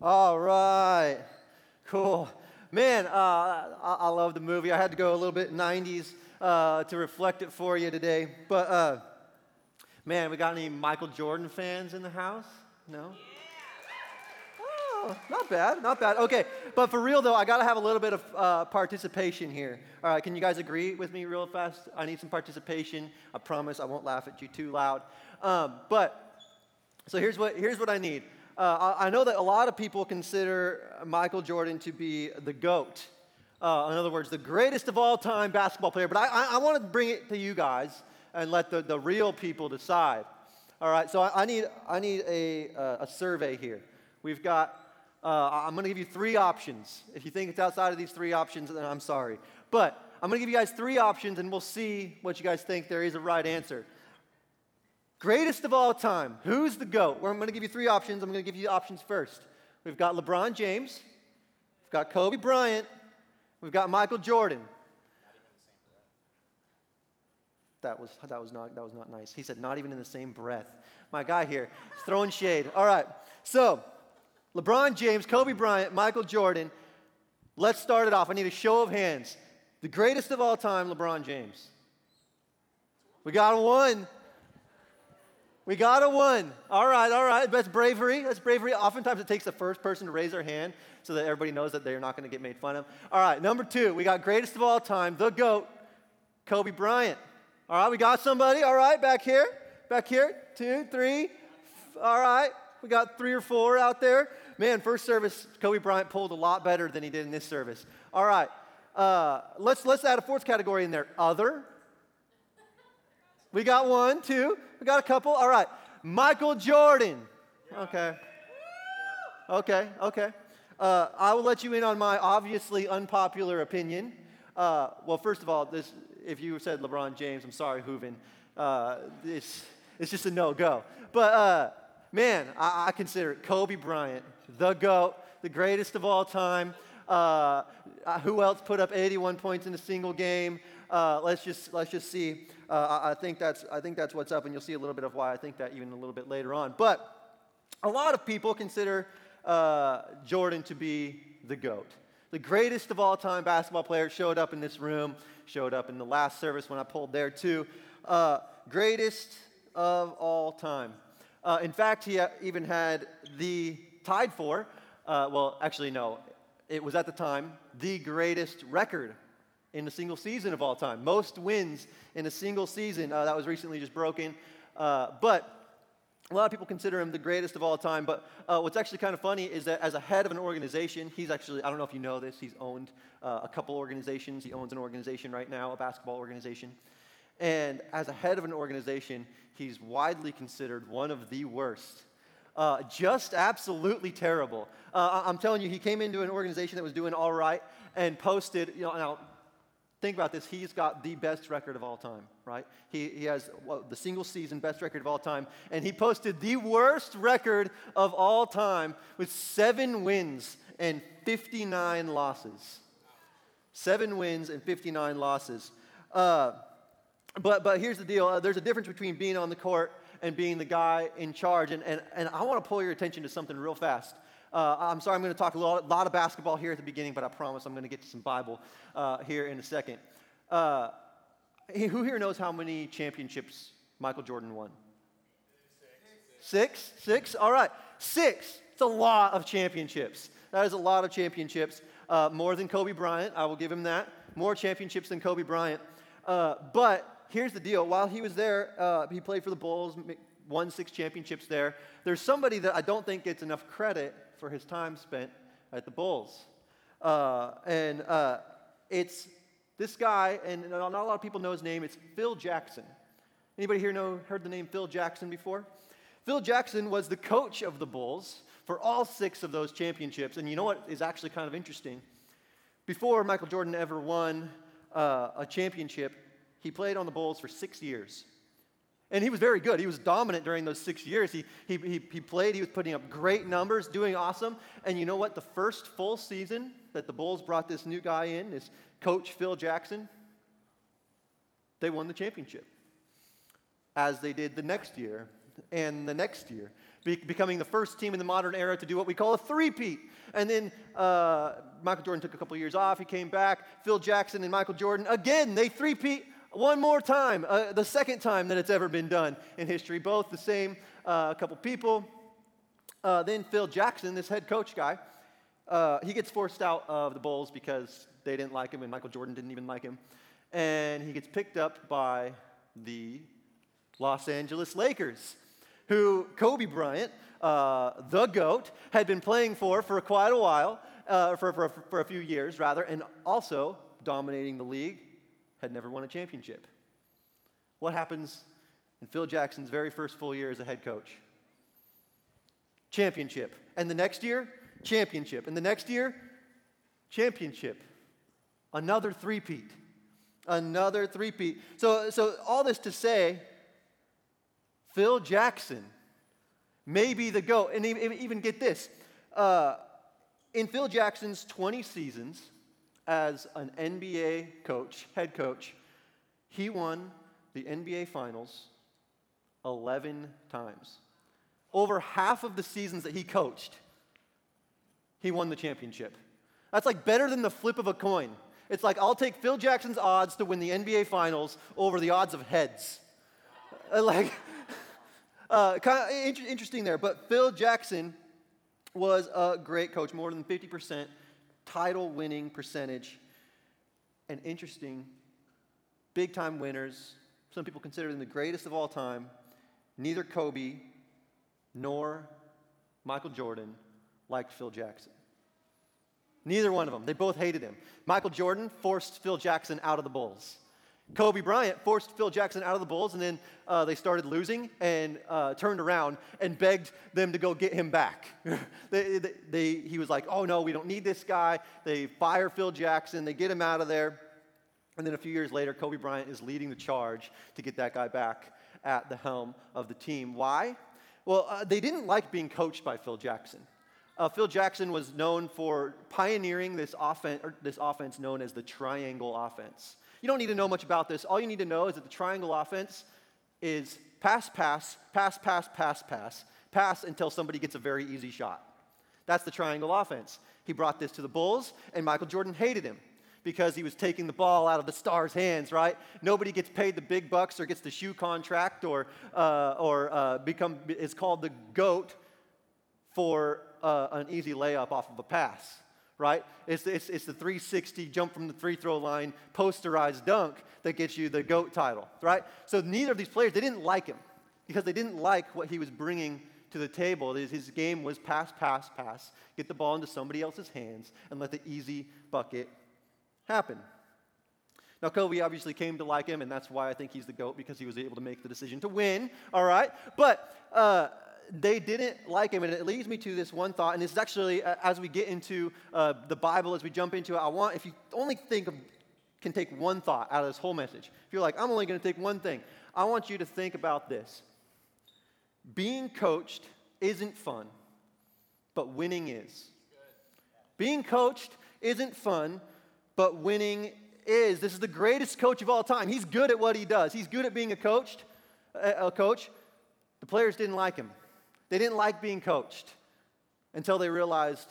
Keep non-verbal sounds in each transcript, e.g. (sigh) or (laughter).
All right. Cool. Man, uh, I, I, love the movie. I had to go a little bit 90s uh, to reflect it for you today. But, uh, man, we got any Michael Jordan fans in the house? No? Oh, not bad, not bad. Okay, but for real though, I gotta have a little bit of uh, participation here. All right, can you guys agree with me real fast? I need some participation. I promise I won't laugh at you too loud. Um, but so here's what here's what I need. Uh, I, know that a lot of people consider Michael Jordan to be the GOAT. Uh, in other words, the greatest of all time basketball player. But I, I, I want to bring it to you guys and let the, the real people decide. All right, so I, I need, I need a, uh, a survey here. We've got, uh, I'm going to give you three options. If you think it's outside of these three options, then I'm sorry. But I'm going to give you guys three options and we'll see what you guys think there is a right answer. Greatest of all time. Who's the GOAT? Well, I'm going to give you three options. I'm going to give you the options first. We've got LeBron James, we've got Kobe Bryant, we've got Michael Jordan. That was, that, was not, that was not nice. He said, not even in the same breath. My guy here is throwing shade. All right. So, LeBron James, Kobe Bryant, Michael Jordan. Let's start it off. I need a show of hands. The greatest of all time, LeBron James. We got one. We got a one. All right, all right. That's bravery. That's bravery. Oftentimes it takes the first person to raise their hand so that everybody knows that they're not going to get made fun of. All right, number two, we got greatest of all time, the GOAT, Kobe Bryant. All right, we got somebody. All right, back here. Back here. Two, three. All right. We got three or four out there. Man, first service, Kobe Bryant pulled a lot better than he did in this service. All right. Uh, let's, let's add a fourth category in there other. We got one, two. We got a couple. All right. Michael Jordan. Okay. Okay, okay. Uh, I will let you in on my obviously unpopular opinion. Uh, well, first of all, this, if you said LeBron James, I'm sorry, Hooven. Uh, it's, it's just a no go. But uh, man, I, I, consider Kobe Bryant the GOAT, the greatest of all time. Uh, who else put up 81 points in a single game? Uh, let's just let's just see. Uh, I, I, think that's I think that's what's up, and you'll see a little bit of why I think that even a little bit later on. But a lot of people consider uh, Jordan to be the goat, the greatest of all time basketball player. Showed up in this room, showed up in the last service when I pulled there too. Uh, greatest of all time. Uh, in fact, he even had the tied for. Well, actually, no. It was at the time the greatest record in a single season of all time. Most wins in a single season. Uh, that was recently just broken. Uh, but a lot of people consider him the greatest of all time. But uh, what's actually kind of funny is that as a head of an organization, he's actually, I don't know if you know this, he's owned uh, a couple organizations. He owns an organization right now, a basketball organization. And as a head of an organization, he's widely considered one of the worst. Uh, just absolutely terrible. Uh, I'm telling you, he came into an organization that was doing all right and posted, you know, now Think about this. He's got the best record of all time, right? He, he has well, the single season best record of all time. And he posted the worst record of all time with seven wins and 59 losses. Seven wins and 59 losses. Uh, but, but here's the deal uh, there's a difference between being on the court and being the guy in charge. And, and, and I want to pull your attention to something real fast. Uh, I'm sorry, I'm going to talk a lot, lot, of basketball here at the beginning, but I promise I'm going to get to some Bible uh, here in a second. Uh, who here knows how many championships Michael Jordan won? Six. Six? Six? All right. Six. It's a lot of championships. That is a lot of championships. Uh, more than Kobe Bryant, I will give him that. More championships than Kobe Bryant. Uh, but here's the deal while he was there, uh, he played for the Bulls, won six championships there. There's somebody that I don't think gets enough credit for his time spent at the Bulls. Uh, and uh, it's this guy, and not a lot of people know his name, it's Phil Jackson. Anybody here know, heard the name Phil Jackson before? Phil Jackson was the coach of the Bulls for all six of those championships. And you know what is actually kind of interesting? Before Michael Jordan ever won uh, a championship, he played on the Bulls for six years. And he was very good. He was dominant during those six years. He, he, he, he, played, he was putting up great numbers, doing awesome. And you know what? The first full season that the Bulls brought this new guy in, this coach Phil Jackson, they won the championship. As they did the next year and the next year. be- becoming the first team in the modern era to do what we call a three-peat. And then uh, Michael Jordan took a couple years off. He came back. Phil Jackson and Michael Jordan, again, they three-peat one more time, uh, the second time that it's ever been done in history. Both the same uh, couple people. Uh, then Phil Jackson, this head coach guy, uh, he gets forced out of the Bulls because they didn't like him and Michael Jordan didn't even like him. And he gets picked up by the Los Angeles Lakers, who Kobe Bryant, uh, the GOAT, had been playing for for quite a while, uh, for, for, for a few years rather, and also dominating the league, had never won a championship. What happens in Phil Jackson's very first full year as a head coach? Championship. And the next year, championship. And the next year, championship. Another three-peat. Another three-peat. So, so all this to say, Phil Jackson may be the GOAT. And even, get this. Uh, in Phil Jackson's 20 seasons as an NBA coach, head coach, he won the NBA Finals 11 times. Over half of the seasons that he coached, he won the championship. That's like better than the flip of a coin. It's like I'll take Phil Jackson's odds to win the NBA Finals over the odds of heads. Uh, like, (laughs) uh, kind of interesting there. But Phil Jackson was a great coach, more than 50% title winning percentage. And interesting, big time winners. Some people consider them the greatest of all time. Neither Kobe nor Michael Jordan liked Phil Jackson. Neither one of them. They both hated him. Michael Jordan forced Phil Jackson out of the Bulls. Kobe Bryant forced Phil Jackson out of the Bulls, and then uh, they started losing and uh, turned around and begged them to go get him back. (laughs) they, they, they, he was like, oh no, we don't need this guy. They fire Phil Jackson, they get him out of there. And then a few years later, Kobe Bryant is leading the charge to get that guy back at the helm of the team. Why? Well, uh, they didn't like being coached by Phil Jackson. Uh, Phil Jackson was known for pioneering this, offen- this offense known as the triangle offense. You don't need to know much about this. All you need to know is that the triangle offense is pass, pass, pass, pass, pass, pass, pass until somebody gets a very easy shot. That's the triangle offense. He brought this to the Bulls, and Michael Jordan hated him because he was taking the ball out of the stars' hands, right? Nobody gets paid the big bucks or gets the shoe contract or, uh, or uh, become, is called the GOAT for uh, an easy layup off of a pass right? It's, it's, it's the 360 jump from the free throw line, posterized dunk that gets you the GOAT title, right? So neither of these players, they didn't like him because they didn't like what he was bringing to the table. His game was pass, pass, pass, get the ball into somebody else's hands and let the easy bucket happen. Now, Kobe obviously came to like him, and that's why I think he's the GOAT because he was able to make the decision to win, all right? But, uh, they didn't like him. And it leads me to this one thought. And this is actually, uh, as we get into uh, the Bible, as we jump into it, I want, if you only think of, can take one thought out of this whole message, if you're like, I'm only going to take one thing, I want you to think about this. Being coached isn't fun, but winning is. Being coached isn't fun, but winning is. This is the greatest coach of all time. He's good at what he does. He's good at being a coach. A coach. The players didn't like him. They didn't like being coached until they realized,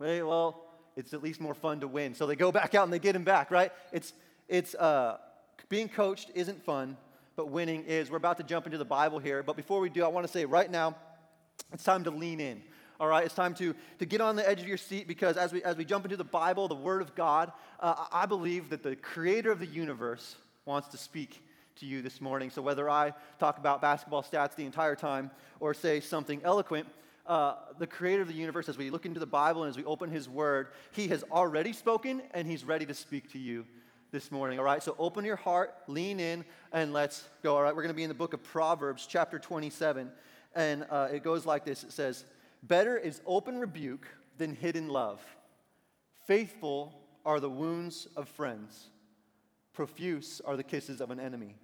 hey, well, it's at least more fun to win. So they go (laughs) back out and they get him back, right? It's, it's uh, being coached isn't fun, but winning is. We're about to jump into the Bible here, but before we do, I want to say right now, it's time to lean in. All right, it's time to, to get on the edge of your seat because as we, as we jump into the Bible, the Word of God, uh, I believe that the creator of the universe wants to speak to you this morning. So, whether I talk about basketball stats the entire time or say something eloquent, uh, the creator of the universe, as we look into the Bible and as we open his word, he has already spoken and he's ready to speak to you this morning. All right, so open your heart, lean in, and let's go. All right, we're going to be in the book of Proverbs, chapter 27. And uh, it goes like this it says, Better is open rebuke than hidden love. Faithful are the wounds of friends, profuse are the kisses of an enemy.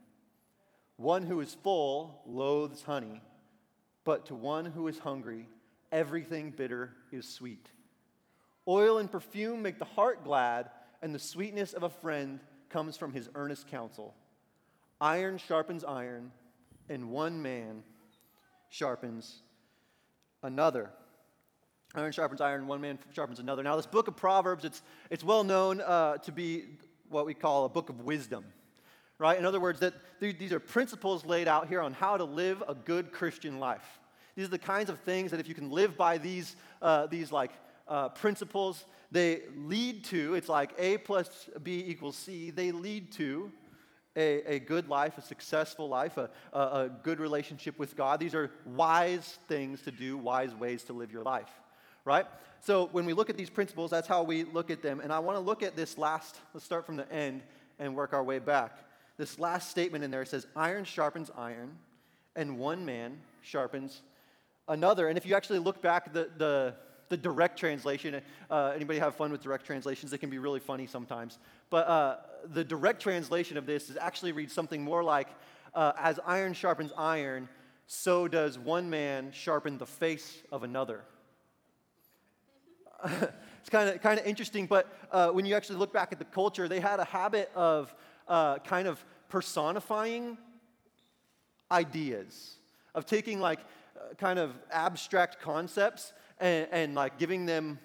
One who is full loathes honey, but to one who is hungry, everything bitter is sweet. Oil and perfume make the heart glad, and the sweetness of a friend comes from his earnest counsel. Iron sharpens iron, and one man sharpens another. Iron sharpens iron, one man sharpens another. Now, this book of Proverbs, it's, it's well known uh, to be what we call a book of wisdom, right? In other words, that these are principles laid out here on how to live a good Christian life. These are the kinds of things that if you can live by these, uh, these like uh, principles, they lead to, it's like A plus B equals C, they lead to a, a good life, a successful life, a, a, a good relationship with God. These are wise things to do, wise ways to live your life right? So when we look at these principles, that's how we look at them. And I want to look at this last, let's start from the end and work our way back. This last statement in there says, Iron sharpens iron, and one man sharpens another. And if you actually look back, the, the, the direct translation, uh, anybody have fun with direct translations? They can be really funny sometimes. But uh, the direct translation of this is actually reads something more like, uh, As iron sharpens iron, so does one man sharpen the face of another. (laughs) it's kind of kind of interesting. But uh, when you actually look back at the culture, they had a habit of uh, kind of personifying ideas, of taking like uh, kind of abstract concepts and, and like giving them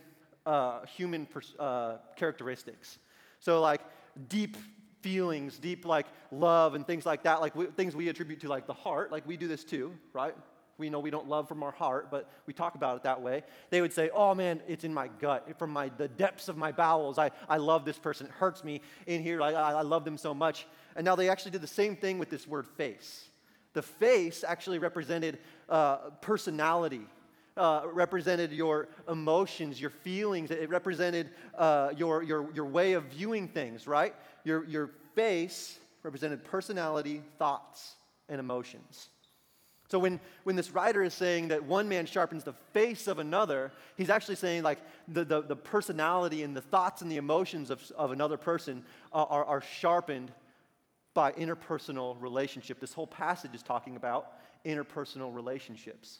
uh, human pers- uh, characteristics. So like deep feelings, deep like love and things like that, like we, things we attribute to like the heart. Like we do this too, right? We know we don't love from our heart, but we talk about it that way. They would say, Oh man, it's in my gut, from my, the depths of my bowels. I, I love this person. It hurts me in here. I, I love them so much. And now they actually did the same thing with this word face. The face actually represented uh, personality. Uh, represented your emotions, your feelings. It represented uh, your, your, your way of viewing things, right? Your, your face represented personality, thoughts, and emotions. So when, when this writer is saying that one man sharpens the face of another, he's actually saying like the, the, the personality and the thoughts and the emotions of, of another person are, are, are sharpened by interpersonal relationship. This whole passage is talking about interpersonal relationships.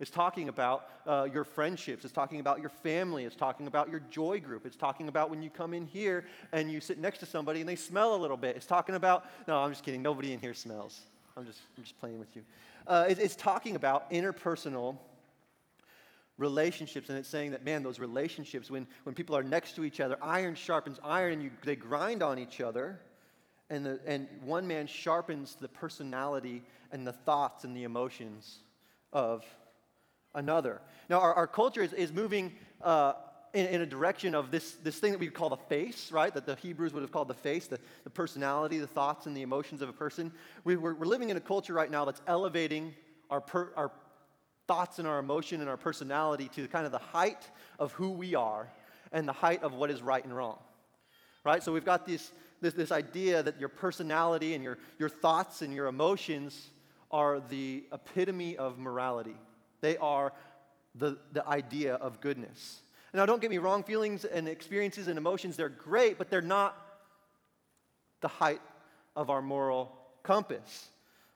It's talking about uh, your friendships. It's talking about your family. It's talking about your joy group. It's talking about when you come in here and you sit next to somebody and they smell a little bit. It's talking about, no, I'm just kidding. Nobody in here smells. I'm just, I'm just playing with you. Uh, it, it's talking about interpersonal relationships and it's saying that man those relationships when, when people are next to each other iron sharpens iron and you, they grind on each other and, the, and one man sharpens the personality and the thoughts and the emotions of another. Now our, our culture is, is moving uh, in, in, a direction of this, this thing that we call the face, right? That the Hebrews would have called the face, the, the personality, the thoughts, and the emotions of a person. We, we're, we're living in a culture right now that's elevating our, per, our thoughts and our emotion and our personality to kind of the height of who we are and the height of what is right and wrong, right? So we've got this, this, this idea that your personality and your, your thoughts and your emotions are the epitome of morality. They are the, the idea of goodness. Now, don't get me wrong, feelings and experiences and emotions, they're great, but they're not the height of our moral compass.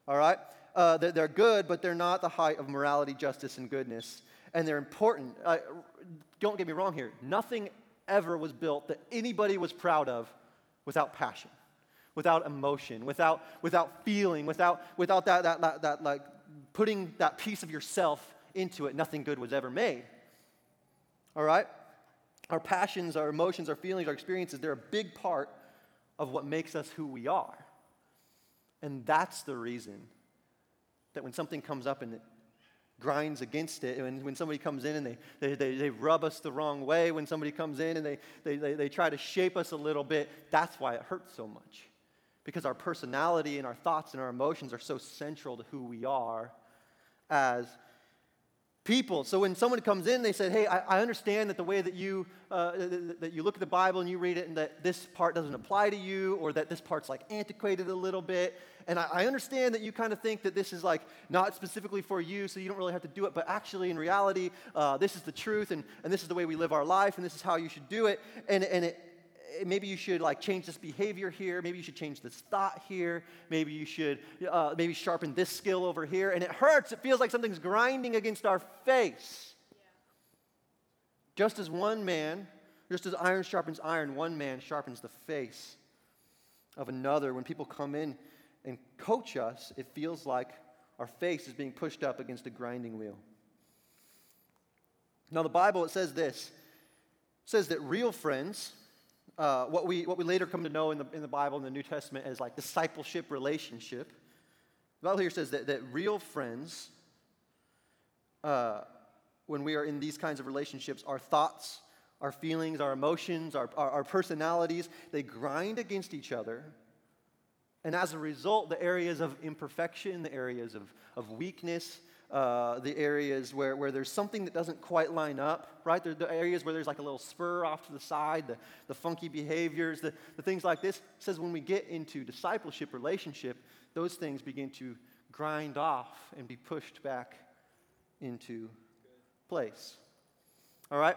All right? Uh, they're, they're, good, but they're not the height of morality, justice, and goodness. And they're important. Uh, don't get me wrong here. Nothing ever was built that anybody was proud of without passion, without emotion, without, without feeling, without, without that, that, that, that, like putting that piece of yourself into it. Nothing good was ever made all right? Our passions, our emotions, our feelings, our experiences, they're a big part of what makes us who we are. And that's the reason that when something comes up and it grinds against it, and when somebody comes in and they, they, they, they rub us the wrong way, when somebody comes in and they, they, they, they try to shape us a little bit, that's why it hurts so much. Because our personality and our thoughts and our emotions are so central to who we are as people. So when someone comes in, they said, "Hey, I, I understand that the way that you uh, that you look at the Bible and you read it, and that this part doesn't apply to you, or that this part's like antiquated a little bit. And I, I understand that you kind of think that this is like not specifically for you, so you don't really have to do it. But actually, in reality, uh, this is the truth, and, and this is the way we live our life, and this is how you should do it. And and it, maybe you should like change this behavior here. Maybe you should change this thought here. Maybe you should uh, maybe sharpen this skill over here. And it hurts. It feels like something's grinding against our face. Just as one man just as iron sharpens iron one man sharpens the face of another. When people come in and coach us it feels like our face is being pushed up against a grinding wheel. Now, the Bible, it says this. It says that real friends, uh, what, we, what we later come to know in the, in the Bible, in the New Testament, as like discipleship relationship, the Bible here says that, that real friends, uh, when we are in these kinds of relationships, our thoughts, our feelings, our emotions, our, our, our personalities, they grind against each other. And as a result, the areas of imperfection, the areas of, of weakness, uh, the areas where, where there's something that doesn't quite line up, right? The areas where there's like a little spur off to the side, the, the funky behaviors, the, the things like this. It says when we get into discipleship relationship, those things begin to grind off and be pushed back into place. All right?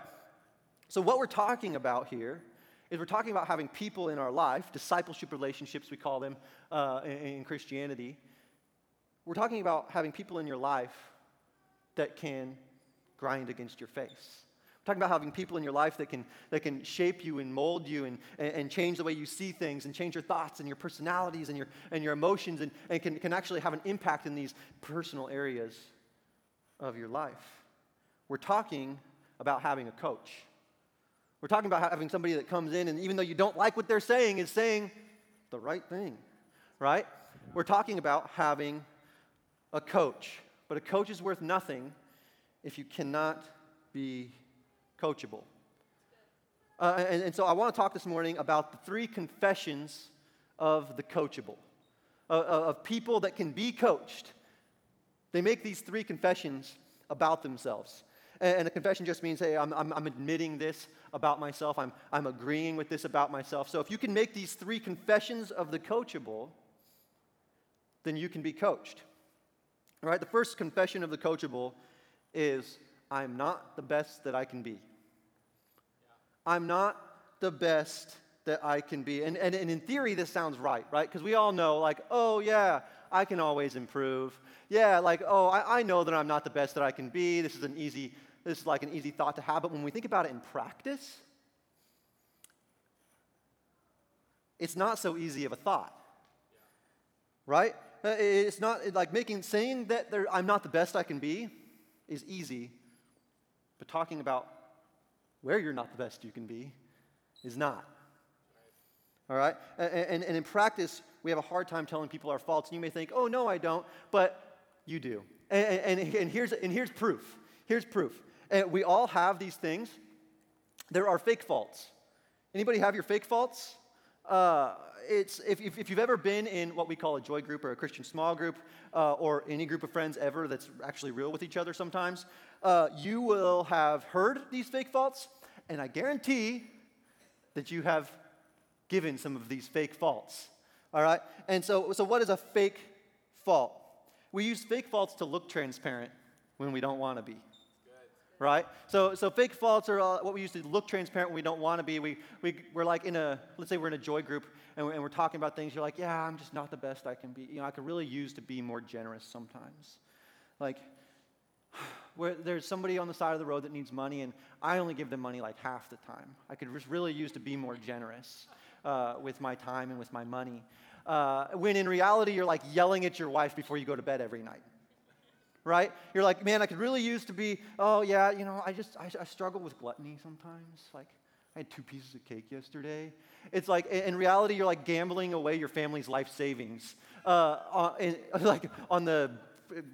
So, what we're talking about here is we're talking about having people in our life, discipleship relationships, we call them uh, in, in Christianity. We're talking about having people in your life that can grind against your face. We're talking about having people in your life that can, that can shape you and mold you and, and, and change the way you see things and change your thoughts and your personalities and your, and your emotions and, and can, can actually have an impact in these personal areas of your life. We're talking about having a coach. We're talking about having somebody that comes in and even though you don't like what they're saying, is saying the right thing, right? We're talking about having a coach. But a coach is worth nothing if you cannot be coachable. Uh, and, and, so I want to talk this morning about the three confessions of the coachable, uh, of people that can be coached. They make these three confessions about themselves. And a confession just means, hey, I'm, I'm, I'm, admitting this about myself. I'm, I'm agreeing with this about myself. So if you can make these three confessions of the coachable, then you can be coached. All right, the first confession of the coachable is I'm not the best that I can be. I'm not the best that I can be. And, and, and in theory, this sounds right, right? Because we all know, like, oh, yeah, I can always improve. Yeah, like, oh, I, I know that I'm not the best that I can be. This is an easy this is like an easy thought to have, but when we think about it in practice, it's not so easy of a thought. Right? Uh, it's not like making, saying that I'm not the best I can be is easy, but talking about where you're not the best you can be is not. All right? And, and, in practice, we have a hard time telling people our faults. And you may think, oh, no, I don't, but you do. And, and, and, here's, and here's proof. Here's proof. And we all have these things. There are fake faults. Anybody have your fake faults? Uh, it's if, if, you've ever been in what we call a joy group or a Christian small group uh, or any group of friends ever that's actually real with each other sometimes, uh, you will have heard these fake faults, and I guarantee that you have given some of these fake faults. All right? And so, so what is a fake fault? We use fake faults to look transparent when we don't want to be right? So, so fake faults are what we used to look transparent when we don't want to be. We, we, we're like in a, let's say we're in a joy group and we're, and we're talking about things. You're like, yeah, I'm just not the best I can be. You know, I could really use to be more generous sometimes. Like, (sighs) where there's somebody on the side of the road that needs money and I only give them money like half the time. I could just really use to be more generous uh, with my time and with my money. Uh, when in reality, you're like yelling at your wife before you go to bed every night right? You're like, man, I could really use to be, oh, yeah, you know, I just, I, I struggle with gluttony sometimes. Like, I had two pieces of cake yesterday. It's like, in reality, you're like gambling away your family's life savings. Uh, on, (laughs) like on the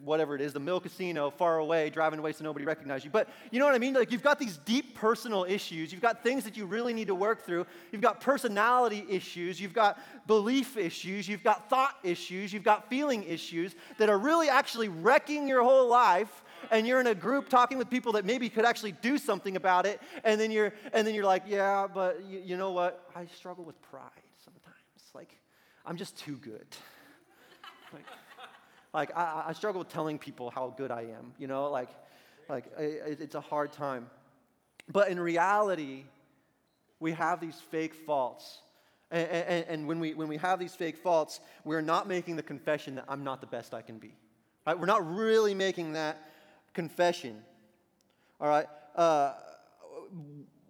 whatever it is, the mill casino far away, driving away so nobody recognizes you. But you know what I mean? Like you've got these deep personal issues. You've got things that you really need to work through. You've got personality issues. You've got belief issues. You've got thought issues. You've got feeling issues that are really actually wrecking your whole life. And you're in a group talking with people that maybe could actually do something about it. And then you're, and then you're like, yeah, but you, you know what? I struggle with pride sometimes. Like, I'm just too good. Like, like, I, I struggle telling people how good I am, you know? Like, like it, it's a hard time. But in reality, we have these fake faults. And, and, and, when, we, when we have these fake faults, we're not making the confession that I'm not the best I can be. Right? We're not really making that confession. All right? Uh,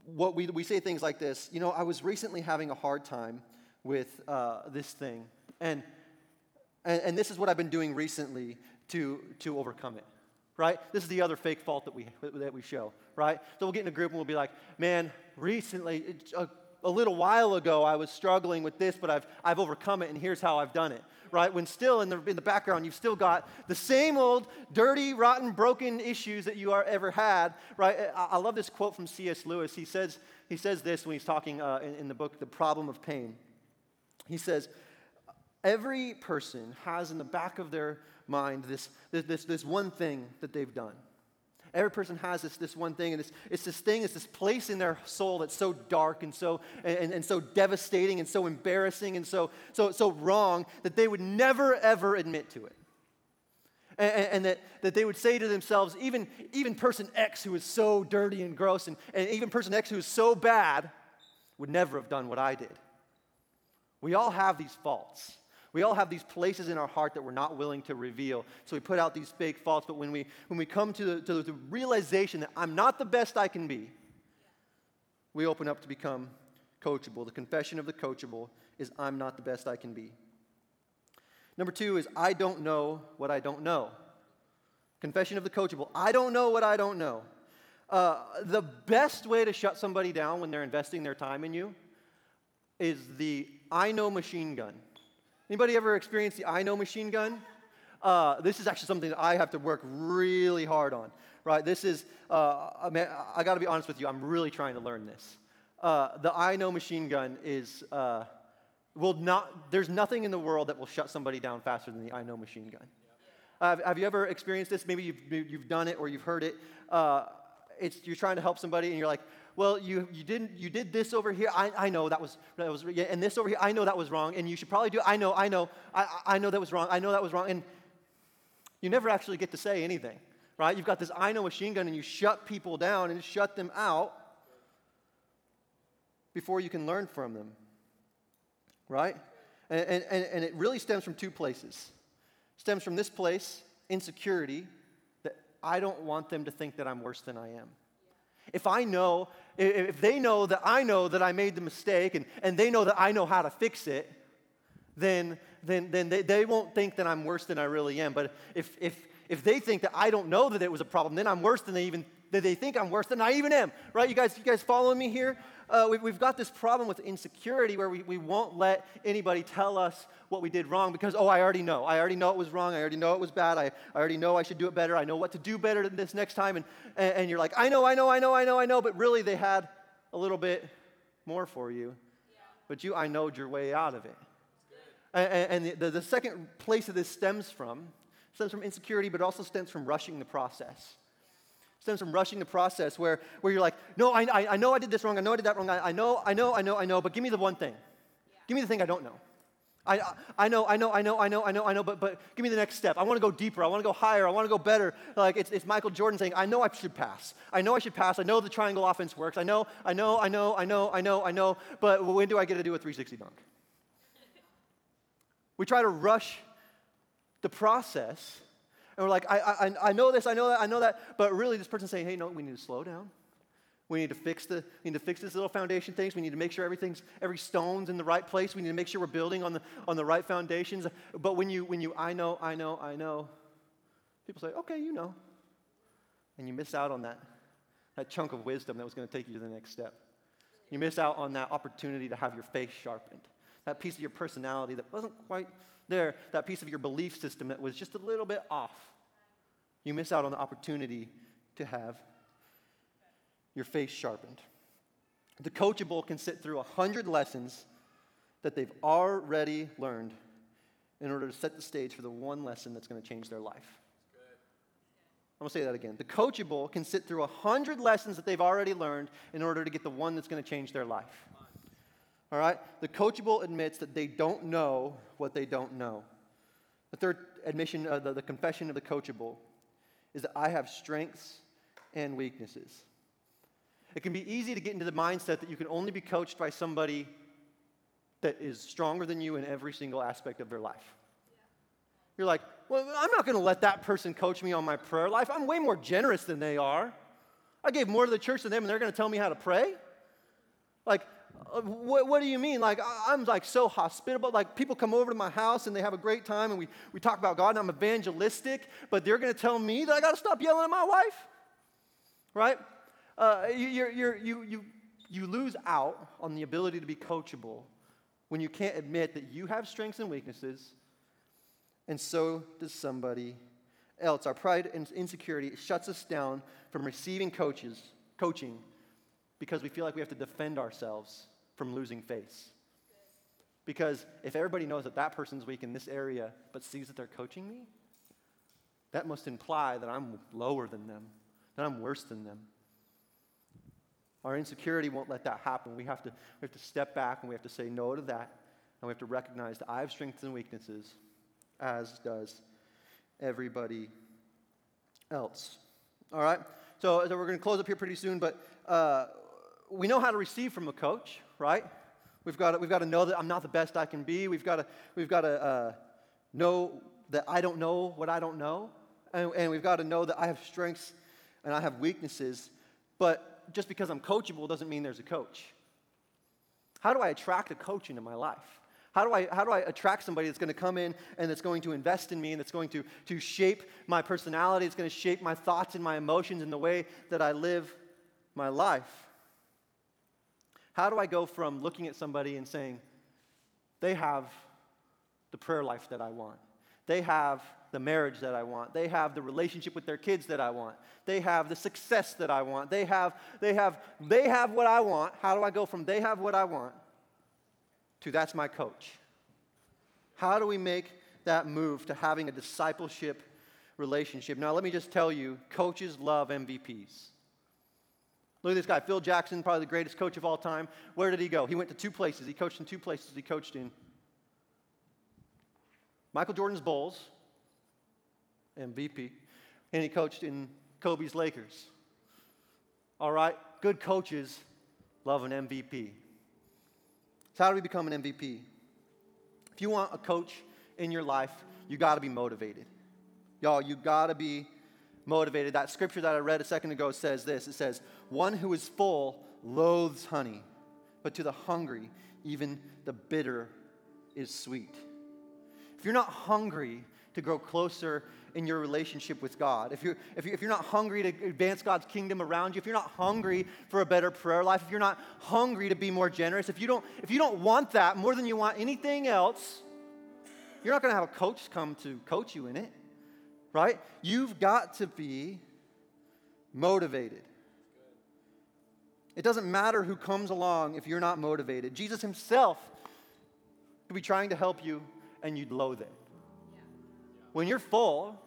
what we, we say things like this You know, I was recently having a hard time with uh, this thing. And and, and this is what I've been doing recently to, to overcome it. right? This is the other fake fault that we, that we show, right? So we'll get in a group and we'll be like, man, recently, a, a little while ago, I was struggling with this, but I've, I've overcome it, and here's how I've done it, right? When still in the, in the background, you've still got the same old dirty, rotten, broken issues that you are, ever had, right? I, I love this quote from C.S. Lewis. He says, he says this when he's talking uh, in, in the book, The Problem of Pain. He says, Every person has in the back of their mind this, this, this one thing that they've done. Every person has this, this one thing, and it's, it's this thing, it's this place in their soul that's so dark and so, and, and so devastating and so embarrassing and so, so, so wrong that they would never, ever admit to it. And, and, that, that they would say to themselves, even, even person X who is so dirty and gross, and, and even person X who is so bad, would never have done what I did. We all have these faults. We all have these places in our heart that we're not willing to reveal. So we put out these fake faults. But when we, when we come to the, to the realization that I'm not the best I can be, we open up to become coachable. The confession of the coachable is I'm not the best I can be. Number two is I don't know what I don't know. Confession of the coachable. I don't know what I don't know. Uh, the best way to shut somebody down when they're investing their time in you is the I know machine gun. Anybody ever experienced the I know machine gun? Uh, this is actually something that I have to work really hard on, right? This is, uh, I, mean, I got to be honest with you, I'm really trying to learn this. Uh, the I know machine gun is, uh, will not, there's nothing in the world that will shut somebody down faster than the I know machine gun. Uh, have you ever experienced this? Maybe you've, you've done it or you've heard it. Uh, it's, you're trying to help somebody and you're like, well, you, you, didn't, you did this over here. I, I know that was, that was, yeah, and this over here, I know that was wrong. And you should probably do, I know, I know, I, I know that was wrong. I know that was wrong. And you never actually get to say anything, right? You've got this I know machine gun and you shut people down and shut them out before you can learn from them, right? And, and, and it really stems from two places. It stems from this place, insecurity, that I don't want them to think that I'm worse than I am. If I know, if they know that I know that I made the mistake and, and they know that I know how to fix it, then, then, then they, they won't think that I'm worse than I really am. But if, if, if they think that I don't know that it was a problem, then I'm worse than they even, that they think I'm worse than I even am. Right? You guys, you guys following me here? Uh, we, have got this problem with insecurity where we, we won't let anybody tell us what we did wrong because, oh, I already know. I already know it was wrong. I already know it was bad. I, I already know I should do it better. I know what to do better this next time. And, and, you're like, I know, I know, I know, I know, I know. But really, they had a little bit more for you. Yeah. But you, I knowed your way out of it. And, and the, the second place that this stems from stems from insecurity, but also stems from rushing the process stems from rushing the process where, where you're like, no, I, I, I know I did this wrong. I know I did that wrong. I, I know, I know, I know, I know, but give me the one thing. Yeah. Give me the thing I don't know. I, I know, I know, I know, I know, I know, I know, but, but give me the next step. I want to go deeper. I want to go higher. I want to go better. Like it's, it's Michael Jordan saying, I know I should pass. I know I should pass. I know the triangle offense works. I know, I know, I know, I know, I know, I know, but when do I get to do a 360 dunk? we try to rush the process and we're like, I, I, I know this, I know that, I know that. But really, this person's saying, hey, no, we need to slow down. We need to fix the, need to fix this little foundation things. We need to make sure everything's, every stone's in the right place. We need to make sure we're building on the, on the right foundations. But when you, when you, I know, I know, I know, people say, okay, you know. And you miss out on that, that chunk of wisdom that was going to take you to the next step. You miss out on that opportunity to have your face sharpened, that piece of your personality that wasn't quite there, that piece of your belief system that was just a little bit off. You miss out on the opportunity to have your face sharpened. The coachable can sit through a hundred lessons that they've already learned in order to set the stage for the one lesson that's going to change their life. I'm going to say that again. The coachable can sit through a hundred lessons that they've already learned in order to get the one that's going to change their life. All right? The coachable admits that they don't know what they don't know. The third admission, uh, the, the confession of the coachable, is that I have strengths and weaknesses. It can be easy to get into the mindset that you can only be coached by somebody that is stronger than you in every single aspect of their life. You're like, well, I'm not going to let that person coach me on my prayer life. I'm way more generous than they are. I gave more to the church than them, and they're going to tell me how to pray? Like, what, what do you mean? Like, I'm like so hospitable. Like, people come over to my house and they have a great time and we, we talk about God and I'm evangelistic, but they're going to tell me that I got to stop yelling at my wife? Right? Uh, you, you you, you, you lose out on the ability to be coachable when you can't admit that you have strengths and weaknesses, and so does somebody else. Our pride and insecurity shuts us down from receiving coaches, coaching because we feel like we have to defend ourselves from losing face. Because if everybody knows that that person's weak in this area but sees that they're coaching me, that must imply that I'm lower than them, that I'm worse than them. Our insecurity won't let that happen. We have to, we have to step back and we have to say no to that. And we have to recognize that I have strengths and weaknesses, as does everybody else. All right? So, so we're going to close up here pretty soon, but uh, we know how to receive from a coach, right? We've got to, we've got to know that I'm not the best I can be. We've got to, we've got to uh, know that I don't know what I don't know. And, and we've got to know that I have strengths and I have weaknesses. But just because I'm coachable doesn't mean there's a coach. How do I attract a coach into my life? How do, I, how do I attract somebody that's going to come in and that's going to invest in me and that's going to, to shape my personality, it's going to shape my thoughts and my emotions and the way that I live my life? How do I go from looking at somebody and saying, they have the prayer life that I want? They have the marriage that I want. They have the relationship with their kids that I want. They have the success that I want. They have, they have, they have what I want. How do I go from they have what I want to that's my coach? How do we make that move to having a discipleship relationship? Now, let me just tell you coaches love MVPs. Look at this guy, Phil Jackson, probably the greatest coach of all time. Where did he go? He went to two places. He coached in two places. He coached in Michael Jordan's Bulls, MVP, and he coached in Kobe's Lakers. All right? Good coaches love an MVP. So, how do we become an MVP? If you want a coach in your life, you got to be motivated. Y'all, you got to be motivated. That scripture that I read a second ago says this it says, One who is full loathes honey, but to the hungry, even the bitter is sweet. If you're not hungry to grow closer in your relationship with God, if you're, if, you're, if you're not hungry to advance God's kingdom around you, if you're not hungry for a better prayer life, if you're not hungry to be more generous, if you don't, if you don't want that more than you want anything else, you're not going to have a coach come to coach you in it right? You've got to be motivated. It doesn't matter who comes along if you're not motivated. Jesus himself could be trying to help you and you'd loathe it. When you're full,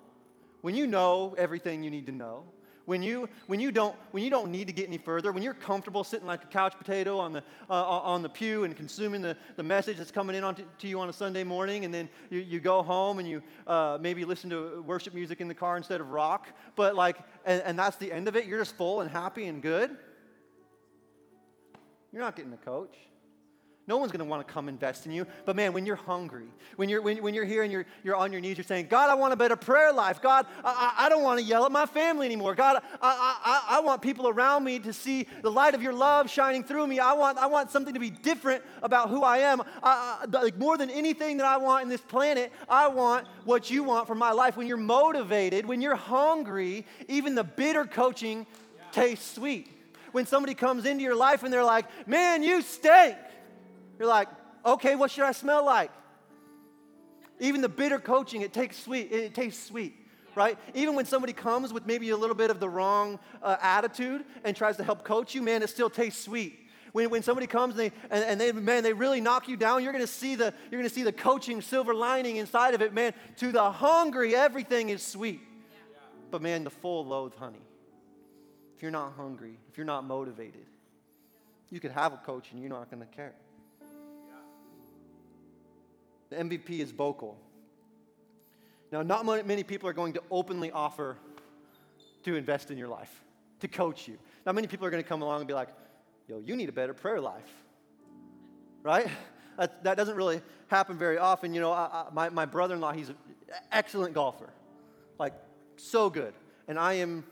when you know everything you need to know, when you, when you, don't, when you don't need to get any further, when you're comfortable sitting like a couch potato on the, uh, on the pew and consuming the, the message that's coming in on to, to you on a Sunday morning, and then you, you go home and you uh, maybe listen to worship music in the car instead of rock, but like, and, and that's the end of it, you're just full and happy and good, you're not getting a coach. No one's going to want to come invest in you. But man, when you're hungry, when you're, when, when you're here and you're, you're on your knees, you're saying, God, I want a better prayer life. God, I, I, I don't want to yell at my family anymore. God, I, I, I want people around me to see the light of your love shining through me. I want, I want something to be different about who I am. I, I, like more than anything that I want in this planet, I want what you want for my life. When you're motivated, when you're hungry, even the bitter coaching yeah. tastes sweet. When somebody comes into your life and they're like, man, you stink. You're like, okay, what should I smell like? Even the bitter coaching, it takes sweet. It tastes sweet, right? Even when somebody comes with maybe a little bit of the wrong uh, attitude and tries to help coach you, man, it still tastes sweet. When, when somebody comes and they, and, and they, man, they really knock you down, you're gonna see the, you're gonna see the coaching silver lining inside of it, man. To the hungry, everything is sweet. But man, the full loathe honey. If you're not hungry, if you're not motivated, you could have a coach and you're not gonna care. The MVP is vocal. Now, not many people are going to openly offer to invest in your life, to coach you. Not many people are going to come along and be like, yo, you need a better prayer life. Right? That, that doesn't really happen very often. You know, I, I, my, my brother in law, he's an excellent golfer, like, so good. And I am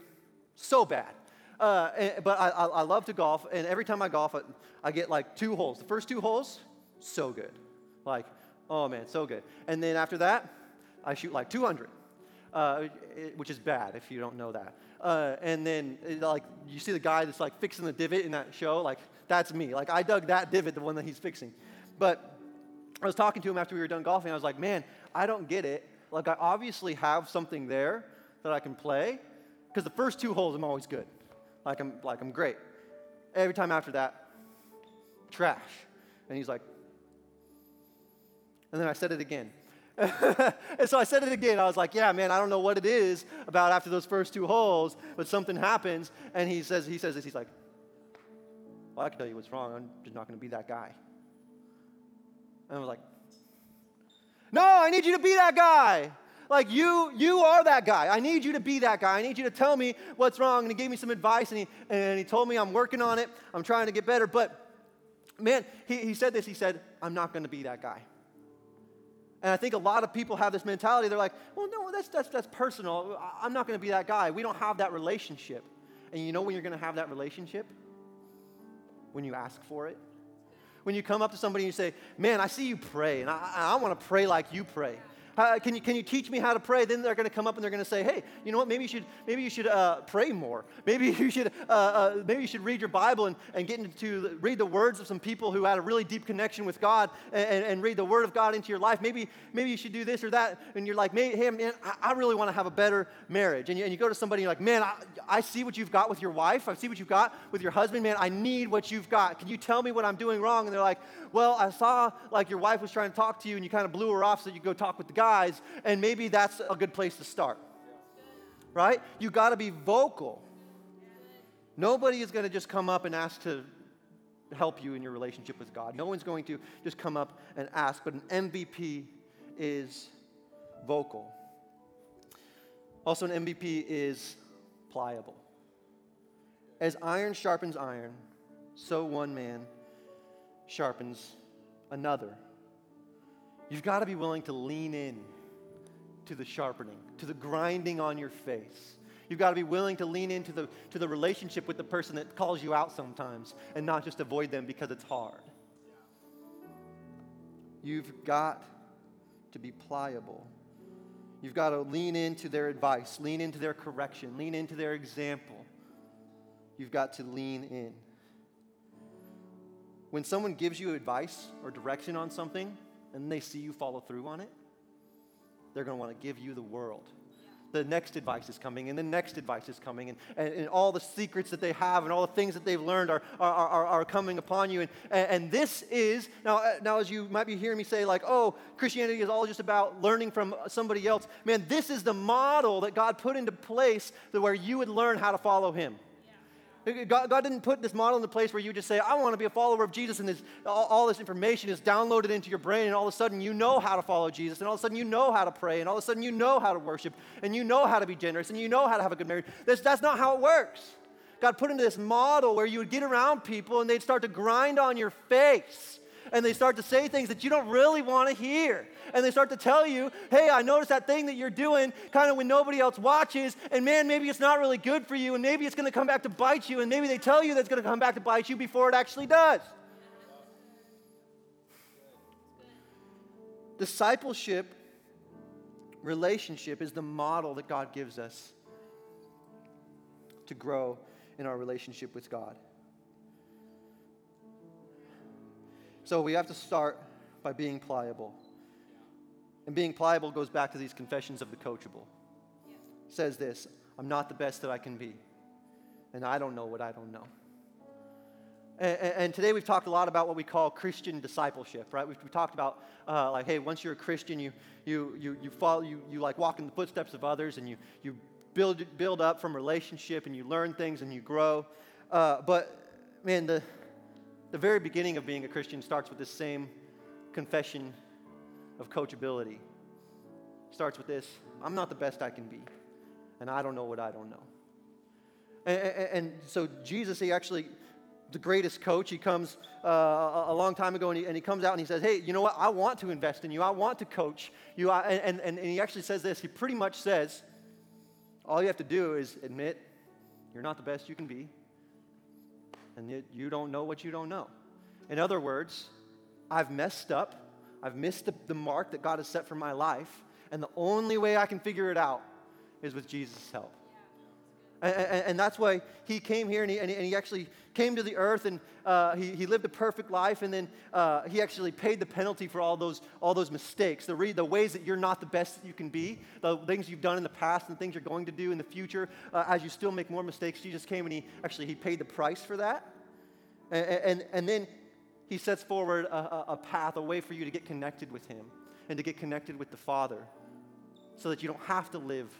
so bad. Uh, and, but I, I, I, love to golf, and every time I golf, I, I get like two holes. The first two holes, so good. Like, oh man, so good. And then after that, I shoot like 200, uh, it, which is bad if you don't know that. Uh, and then, it, like, you see the guy that's like fixing the divot in that show, like, that's me. Like, I dug that divot, the one that he's fixing. But I was talking to him after we were done golfing. I was like, man, I don't get it. Like, I obviously have something there that I can play because the first two holes I'm always good. Like, I'm, like, I'm great. Every time after that, trash. And he's like, and then I said it again. (laughs) and so I said it again. I was like, yeah, man, I don't know what it is about after those first two holes, but something happens. And he says, he says this, he's like, well, I can tell you what's wrong. I'm just not going to be that guy. And I was like, no, I need you to be that guy. Like you, you are that guy. I need you to be that guy. I need you to tell me what's wrong. And he gave me some advice and he, and he told me I'm working on it. I'm trying to get better. But man, he, he said this. He said, I'm not going to be that guy. And I think a lot of people have this mentality. They're like, well, no, that's, that's, that's personal. I'm not going to be that guy. We don't have that relationship. And you know when you're going to have that relationship? When you ask for it. When you come up to somebody and you say, man, I see you pray, and I, I want to pray like you pray. Can, you, can you teach me how to pray? Then they're going to come up and they're going to say, hey, you know what? Maybe you should, maybe you should uh, pray more. Maybe (laughs) you should, uh, uh, maybe you should read your Bible and, and get into read the words of some people who had a really deep connection with God and, and, read the Word of God into your life. Maybe, maybe you should do this or that. And you're like, hey, man, I, I really want to have a better marriage. And you, and you go to somebody and you're like, man, I, I see what you've got with your wife. I see what you've got with your husband. Man, I need what you've got. Can you tell me what I'm doing wrong? And they're like, well, I saw like your wife was trying to talk to you and you kind of blew her off so you go talk with the guys. And maybe that's a good place to start. Right? You got to be vocal. Nobody is going to just come up and ask to help you in your relationship with God. No one's going to just come up and ask, but an MVP is vocal. Also, an MVP is pliable. As iron sharpens iron, so one man sharpens another. You've got to be willing to lean in to the sharpening, to the grinding on your face. You've got to be willing to lean into the, to the relationship with the person that calls you out sometimes and not just avoid them because it's hard. You've got to be pliable. You've got to lean into their advice, lean into their correction, lean into their example. You've got to lean in. When someone gives you advice or direction on something and they see you follow through on it, they're going to want to give you the world. The next advice is coming, and the next advice is coming, and, and, and all the secrets that they have and all the things that they've learned are, are, are, are coming upon you. And, and, this is, now, uh, now, as you might be hearing me say, like, oh, Christianity is all just about learning from somebody else. Man, this is the model that God put into place where you would learn how to follow Him. God, God, didn't put this model in the place where you just say, I want to be a follower of Jesus, and this, all, all, this information is downloaded into your brain, and all of a sudden you know how to follow Jesus, and all of a sudden you know how to pray, and all of a sudden you know how to worship, and you know how to be generous, and you know how to have a good marriage. That's, that's not how it works. God put into this model where you would get around people and they'd start to grind on your face and they start to say things that you don't really want to hear. And they start to tell you, hey, I noticed that thing that you're doing kind of when nobody else watches, and man, maybe it's not really good for you, and maybe it's going to come back to bite you, and maybe they tell you that it's going to come back to bite you before it actually does. Discipleship, relationship is the model that God gives us to grow in our relationship with God. So we have to start by being pliable. And being pliable goes back to these confessions of the coachable. It says this I'm not the best that I can be, and I don't know what I don't know. And, and, today we've talked a lot about what we call Christian discipleship, right? We've, we talked about uh, like, hey, once you're a Christian, you, you, you, you follow, you, you like walk in the footsteps of others, and you, you build, build up from relationship, and you learn things, and you grow. Uh, but man, the, the very beginning of being a Christian starts with this same confession of coachability. Starts with this I'm not the best I can be, and I don't know what I don't know. And, and, and so, Jesus, he actually, the greatest coach, he comes uh, a long time ago and he, and he, comes out and he says, Hey, you know what? I want to invest in you, I want to coach you. I, and, and, and he actually says this he pretty much says, All you have to do is admit You're not the best you can be. And yet you don't know what you don't know. In other words, I've messed up. I've missed the, the mark that God has set for my life. And the only way I can figure it out is with Jesus' help. And, and, and, that's why he came here and he, and he, actually came to the earth and uh, he, he lived a perfect life and then uh, he actually paid the penalty for all those, all those mistakes, the, re, the ways that you're not the best that you can be, the things you've done in the past and things you're going to do in the future uh, as you still make more mistakes. Jesus came and he actually he paid the price for that. And, and, and then he sets forward a, a path, a way for you to get connected with him and to get connected with the Father so that you don't have to live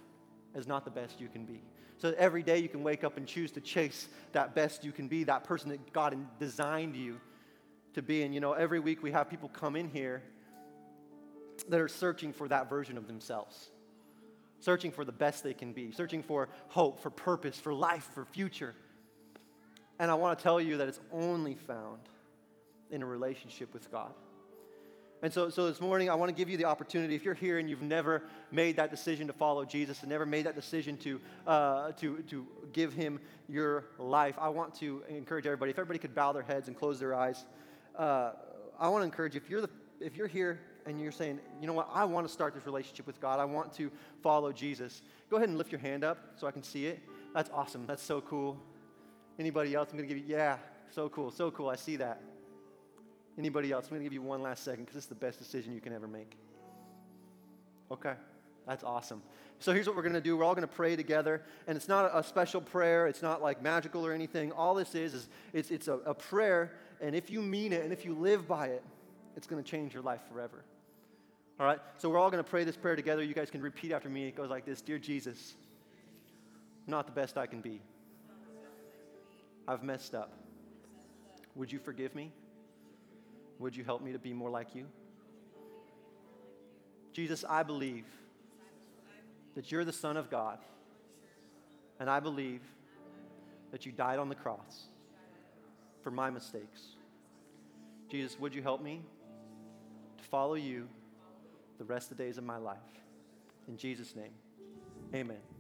as not the best you can be. So that every day you can wake up and choose to chase that best you can be, that person that God designed you to be. And you know, every week we have people come in here that are searching for that version of themselves, searching for the best they can be, searching for hope, for purpose, for life, for future. And I want to tell you that it's only found in a relationship with God. And so, so this morning, I want to give you the opportunity. If you're here and you've never made that decision to follow Jesus and never made that decision to, uh, to, to give him your life, I want to encourage everybody. If everybody could bow their heads and close their eyes, uh, I want to encourage you. If you're, the, if you're here and you're saying, you know what, I want to start this relationship with God, I want to follow Jesus, go ahead and lift your hand up so I can see it. That's awesome. That's so cool. Anybody else? I'm going to give you, yeah, so cool, so cool. I see that. Anybody else? I'm going to give you one last second because this is the best decision you can ever make. Okay, that's awesome. So here's what we're going to do. We're all going to pray together, and it's not a special prayer. It's not like magical or anything. All this is is it's, it's a, a prayer, and if you mean it and if you live by it, it's going to change your life forever. All right. So we're all going to pray this prayer together. You guys can repeat after me. It goes like this: Dear Jesus, I'm not the best I can be. I've messed up. Would you forgive me? Would you help me to be more like you? Jesus, I believe that you're the Son of God, and I believe that you died on the cross for my mistakes. Jesus, would you help me to follow you the rest of the days of my life? In Jesus' name, amen.